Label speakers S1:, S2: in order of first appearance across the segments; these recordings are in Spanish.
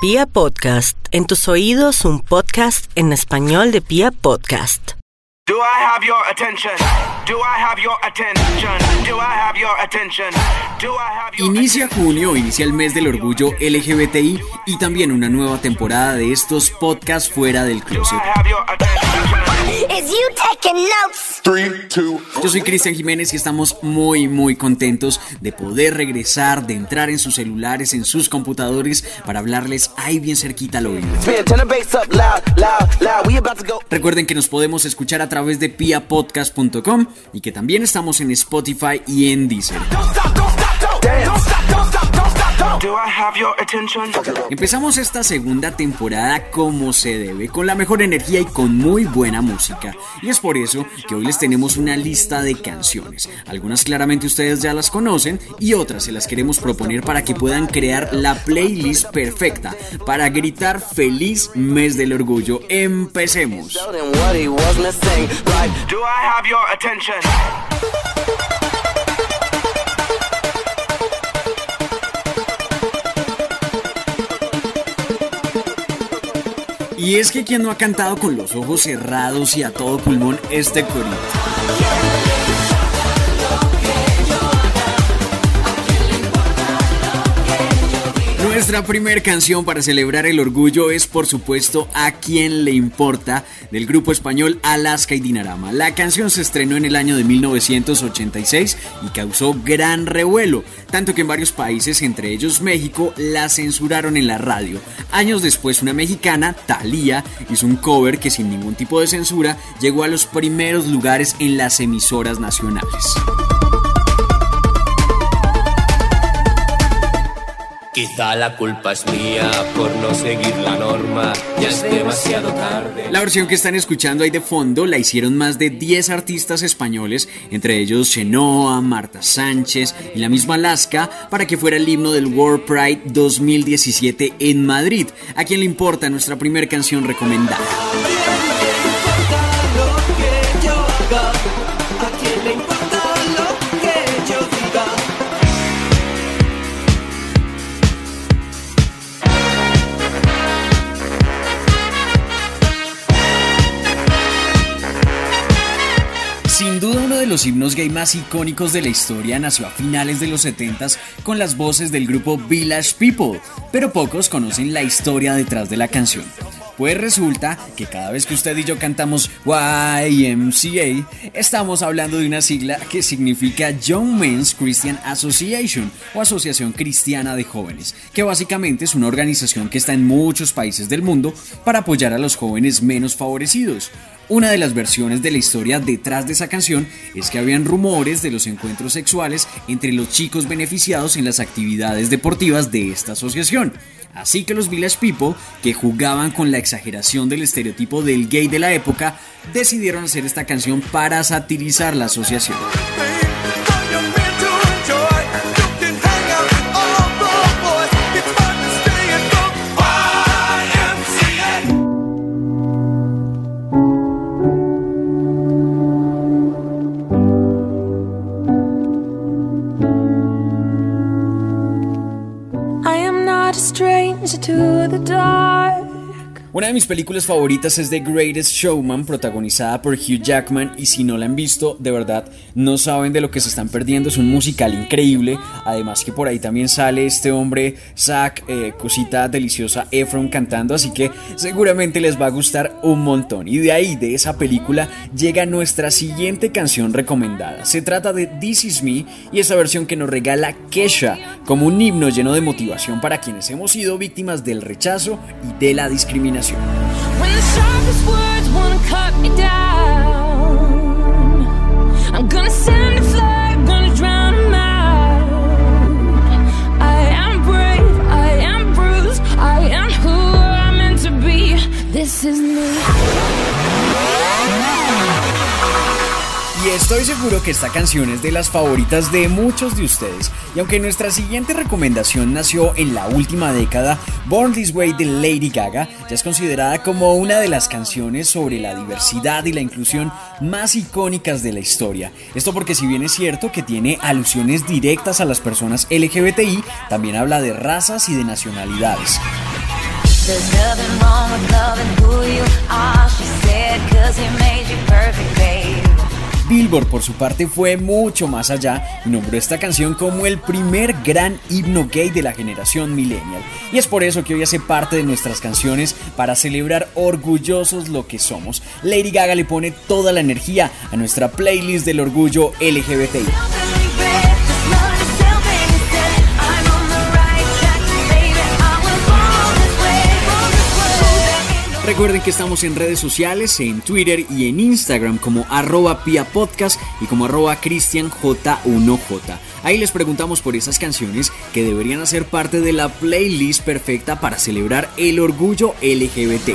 S1: Pia Podcast, en tus oídos un podcast en español de Pia Podcast.
S2: Do I have your attention? Do I have your attention? Do I have your attention? Do I have your
S3: Inicia junio, inicia el mes del orgullo LGBTI y también una nueva temporada de estos podcasts fuera del closet.
S2: I have your attention?
S4: Is you taking notes?
S3: Yo soy Cristian Jiménez y estamos muy muy contentos de poder regresar, de entrar en sus celulares, en sus computadores para hablarles ahí bien cerquita al oído. Recuerden que nos podemos escuchar a través de piapodcast.com y que también estamos en Spotify y en Deezer.
S2: Do I have your attention?
S3: Empezamos esta segunda temporada como se debe, con la mejor energía y con muy buena música. Y es por eso que hoy les tenemos una lista de canciones. Algunas claramente ustedes ya las conocen y otras se las queremos proponer para que puedan crear la playlist perfecta para gritar feliz mes del orgullo. Empecemos. Y es que quien no ha cantado con los ojos cerrados y a todo pulmón este corito. Nuestra primer canción para celebrar el orgullo es por supuesto A quien le importa del grupo español Alaska y Dinarama. La canción se estrenó en el año de 1986 y causó gran revuelo, tanto que en varios países, entre ellos México, la censuraron en la radio. Años después una mexicana, Thalía, hizo un cover que sin ningún tipo de censura llegó a los primeros lugares en las emisoras nacionales.
S5: Quizá la culpa es mía por no seguir la norma, ya es demasiado tarde.
S3: La versión que están escuchando ahí de fondo la hicieron más de 10 artistas españoles, entre ellos Chenoa, Marta Sánchez y la misma Alaska, para que fuera el himno del World Pride 2017 en Madrid. ¿A quién le importa nuestra primera canción recomendada? Los himnos gay más icónicos de la historia nació a finales de los 70s con las voces del grupo Village People, pero pocos conocen la historia detrás de la canción. Pues resulta que cada vez que usted y yo cantamos YMCA, estamos hablando de una sigla que significa Young Men's Christian Association o Asociación Cristiana de Jóvenes, que básicamente es una organización que está en muchos países del mundo para apoyar a los jóvenes menos favorecidos. Una de las versiones de la historia detrás de esa canción es que habían rumores de los encuentros sexuales entre los chicos beneficiados en las actividades deportivas de esta asociación. Así que los Village People, que jugaban con la exageración del estereotipo del gay de la época, decidieron hacer esta canción para satirizar la asociación.
S6: Stranger to the dark.
S3: Una de mis películas favoritas es The Greatest Showman, protagonizada por Hugh Jackman, y si no la han visto, de verdad, no saben de lo que se están perdiendo, es un musical increíble, además que por ahí también sale este hombre, Zack, eh, cosita deliciosa, Efron cantando, así que seguramente les va a gustar un montón. Y de ahí, de esa película, llega nuestra siguiente canción recomendada. Se trata de This Is Me, y esa versión que nos regala Kesha, como un himno lleno de motivación para quienes hemos sido víctimas del rechazo y de la discriminación.
S6: When the sharpest words wanna cut me down, I'm gonna send a flag, gonna out. I am brave, I am bruised, I am who I'm meant to be. This is me.
S3: Estoy seguro que esta canción es de las favoritas de muchos de ustedes. Y aunque nuestra siguiente recomendación nació en la última década, Born This Way de Lady Gaga ya es considerada como una de las canciones sobre la diversidad y la inclusión más icónicas de la historia. Esto porque si bien es cierto que tiene alusiones directas a las personas LGBTI, también habla de razas y de nacionalidades. Billboard por su parte fue mucho más allá y nombró esta canción como el primer gran himno gay de la generación millennial. Y es por eso que hoy hace parte de nuestras canciones para celebrar orgullosos lo que somos. Lady Gaga le pone toda la energía a nuestra playlist del orgullo LGBTI. Recuerden que estamos en redes sociales, en Twitter y en Instagram como arroba Pia Podcast y como arroba CristianJ1J. Ahí les preguntamos por esas canciones que deberían hacer parte de la playlist perfecta para celebrar el orgullo LGBT.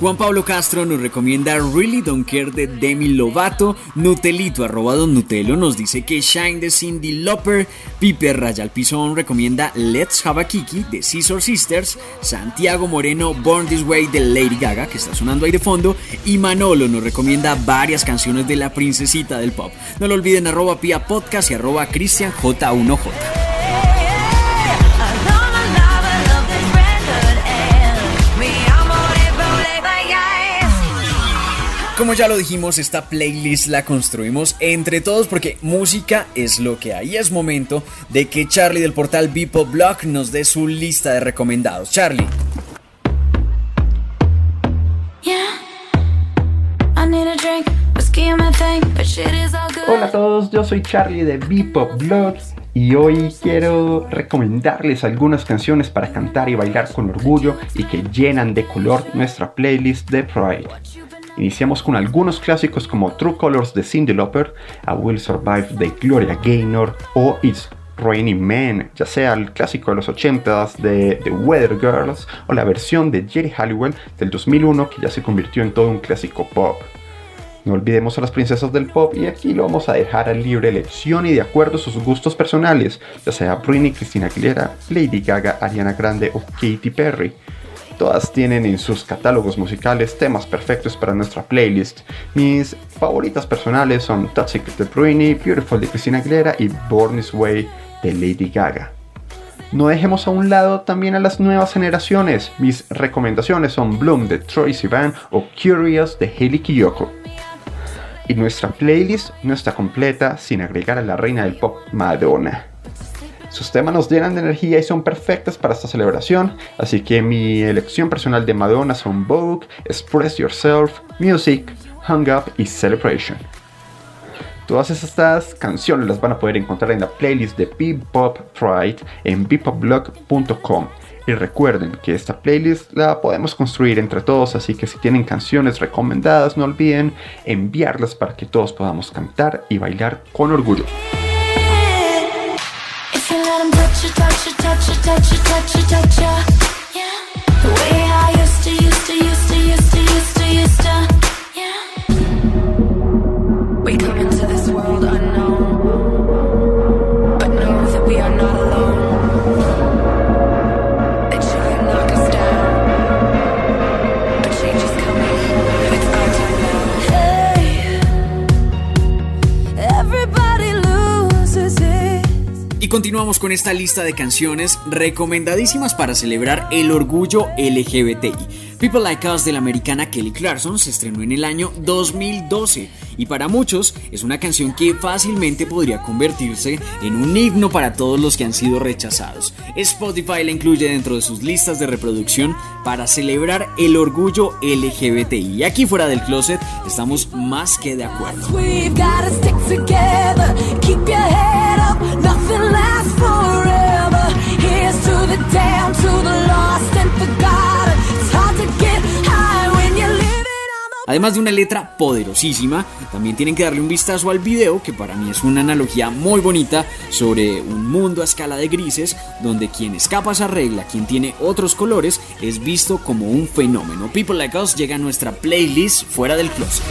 S3: Juan Pablo Castro nos recomienda Really Don't Care de Demi Lovato, Nutelito arroba Don Nutelo nos dice que Shine de Cindy Lauper, Piper Rayal Pizón recomienda Let's Have a Kiki de Scissor Sisters, Santiago Moreno Born This Way de Lady Gaga que está sonando ahí de fondo. Y Manolo nos recomienda varias canciones de la princesita del pop. No lo olviden arroba Pia Podcast y arroba Cristian J1J. Como ya lo dijimos, esta playlist la construimos entre todos porque música es lo que hay. Es momento de que Charlie del portal Bipop Blog nos dé su lista de recomendados. Charlie.
S7: Yo soy Charlie de Bipop Blog y hoy quiero recomendarles algunas canciones para cantar y bailar con orgullo y que llenan de color nuestra playlist de Pride. Iniciamos con algunos clásicos como True Colors de Cindy Lauper, I Will Survive de Gloria Gaynor o It's Raining Men, ya sea el clásico de los 80s de The Weather Girls o la versión de Jerry Halliwell del 2001 que ya se convirtió en todo un clásico pop. No olvidemos a las princesas del pop y aquí lo vamos a dejar a libre elección y de acuerdo a sus gustos personales, ya sea Britney, Christina Aguilera, Lady Gaga, Ariana Grande o Katy Perry. Todas tienen en sus catálogos musicales temas perfectos para nuestra playlist. Mis favoritas personales son Toxic de Britney, Beautiful de Christina Aguilera y Born This Way de Lady Gaga. No dejemos a un lado también a las nuevas generaciones. Mis recomendaciones son Bloom de Troy Sivan o Curious de Hailey Kiyoko. Y nuestra playlist no está completa sin agregar a la reina del pop Madonna. Sus temas nos llenan de energía y son perfectas para esta celebración, así que mi elección personal de Madonna son Vogue, Express Yourself, Music, Hung Up y Celebration. Todas estas canciones las van a poder encontrar en la playlist de Bebop Pride en bebopblog.com. Y recuerden que esta playlist la podemos construir entre todos, así que si tienen canciones recomendadas, no olviden enviarlas para que todos podamos cantar y bailar con orgullo.
S3: Continuamos con esta lista de canciones recomendadísimas para celebrar el orgullo LGBTI. People Like Us de la americana Kelly Clarkson se estrenó en el año 2012 y para muchos es una canción que fácilmente podría convertirse en un himno para todos los que han sido rechazados. Spotify la incluye dentro de sus listas de reproducción para celebrar el orgullo LGBTI. Y aquí fuera del closet estamos más que de acuerdo. Además de una letra poderosísima, también tienen que darle un vistazo al video, que para mí es una analogía muy bonita sobre un mundo a escala de grises, donde quien escapa esa regla, quien tiene otros colores, es visto como un fenómeno. People Like Us llega a nuestra playlist fuera del closet.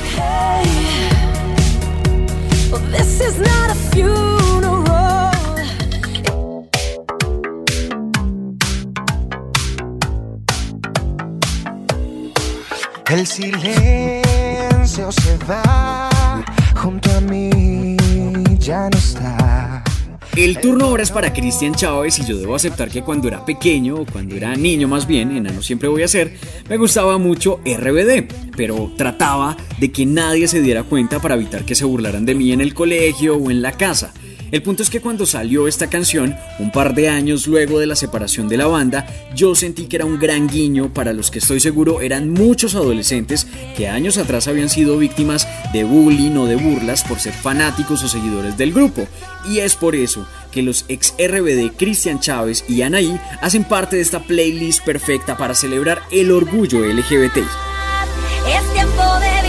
S8: El silencio se va, junto a mí ya no está.
S3: El turno ahora es para Cristian Chávez y yo debo aceptar que cuando era pequeño, o cuando era niño más bien, enano siempre voy a ser, me gustaba mucho RBD, pero trataba de que nadie se diera cuenta para evitar que se burlaran de mí en el colegio o en la casa. El punto es que cuando salió esta canción, un par de años luego de la separación de la banda, yo sentí que era un gran guiño para los que estoy seguro eran muchos adolescentes que años atrás habían sido víctimas de bullying o de burlas por ser fanáticos o seguidores del grupo. Y es por eso que los ex RBD Cristian Chávez y Anaí hacen parte de esta playlist perfecta para celebrar el orgullo LGBT.
S4: Es tiempo de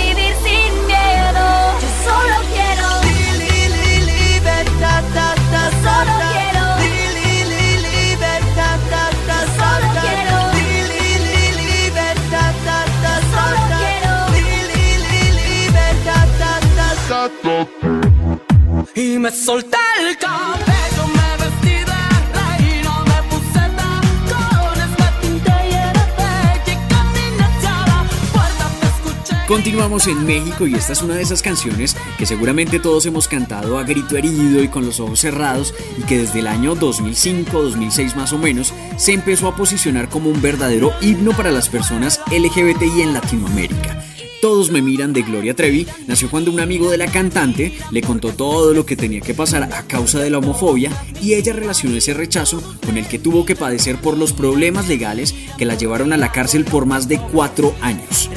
S3: Continuamos en México y esta es una de esas canciones que seguramente todos hemos cantado a grito herido y con los ojos cerrados y que desde el año 2005-2006 más o menos se empezó a posicionar como un verdadero himno para las personas LGBTI en Latinoamérica. Todos me miran de Gloria Trevi nació cuando un amigo de la cantante le contó todo lo que tenía que pasar a causa de la homofobia y ella relacionó ese rechazo con el que tuvo que padecer por los problemas legales que la llevaron a la cárcel por más de cuatro años.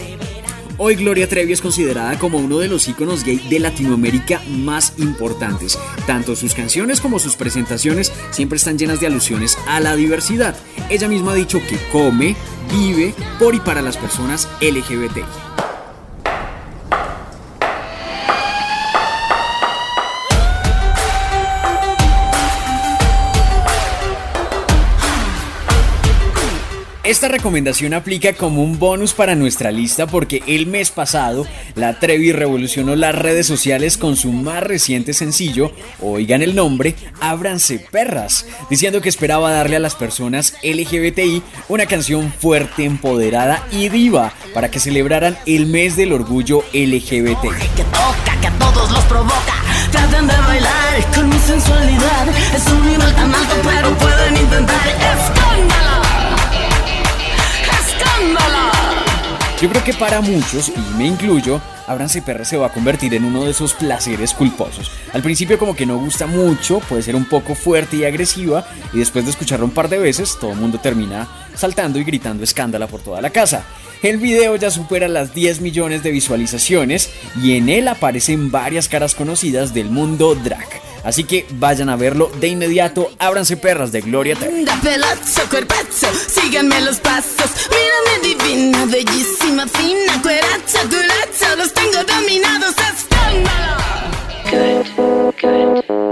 S3: Hoy Gloria Trevi es considerada como uno de los íconos gay de Latinoamérica más importantes. Tanto sus canciones como sus presentaciones siempre están llenas de alusiones a la diversidad. Ella misma ha dicho que come, vive por y para las personas LGBTI. Esta recomendación aplica como un bonus para nuestra lista porque el mes pasado la Trevi revolucionó las redes sociales con su más reciente sencillo, oigan el nombre, Ábranse Perras, diciendo que esperaba darle a las personas LGBTI una canción fuerte, empoderada y diva para que celebraran el mes del orgullo LGBT.
S6: que que a todos los provoca. De bailar con mi sensualidad. Es un nivel tan alto, pero pueden intentar.
S3: Yo creo que para muchos, y me incluyo, Ábranse Perras se va a convertir en uno de esos placeres culposos. Al principio como que no gusta mucho, puede ser un poco fuerte y agresiva, y después de escucharlo un par de veces, todo el mundo termina saltando y gritando escándala por toda la casa. El video ya supera las 10 millones de visualizaciones y en él aparecen varias caras conocidas del mundo drag. Así que vayan a verlo de inmediato, Ábranse Perras de Gloria Trevi.
S6: Pelazo, cuerpazo, síganme los pasos. Mírame divina, bellísima, fina, cueracha, culacha, los tengo dominados. ¡Escándalo!
S3: Como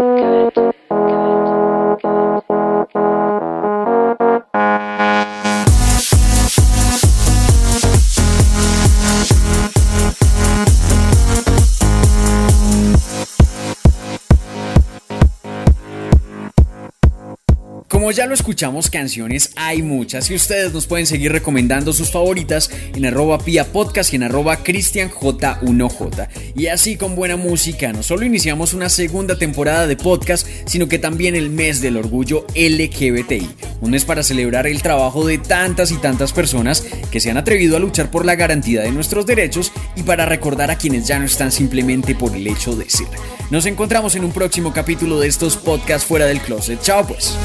S3: ya lo escuchamos, canciones hay muchas y ustedes nos pueden seguir recomendando sus favoritas en arroba pia podcast y en arroba cristianj1j. Y así con buena música, no solo iniciamos una segunda temporada de podcast, sino que también el mes del orgullo LGBTI. Un mes para celebrar el trabajo de tantas y tantas personas que se han atrevido a luchar por la garantía de nuestros derechos y para recordar a quienes ya no están simplemente por el hecho de ser. Nos encontramos en un próximo capítulo de estos podcasts fuera del closet. Chao pues.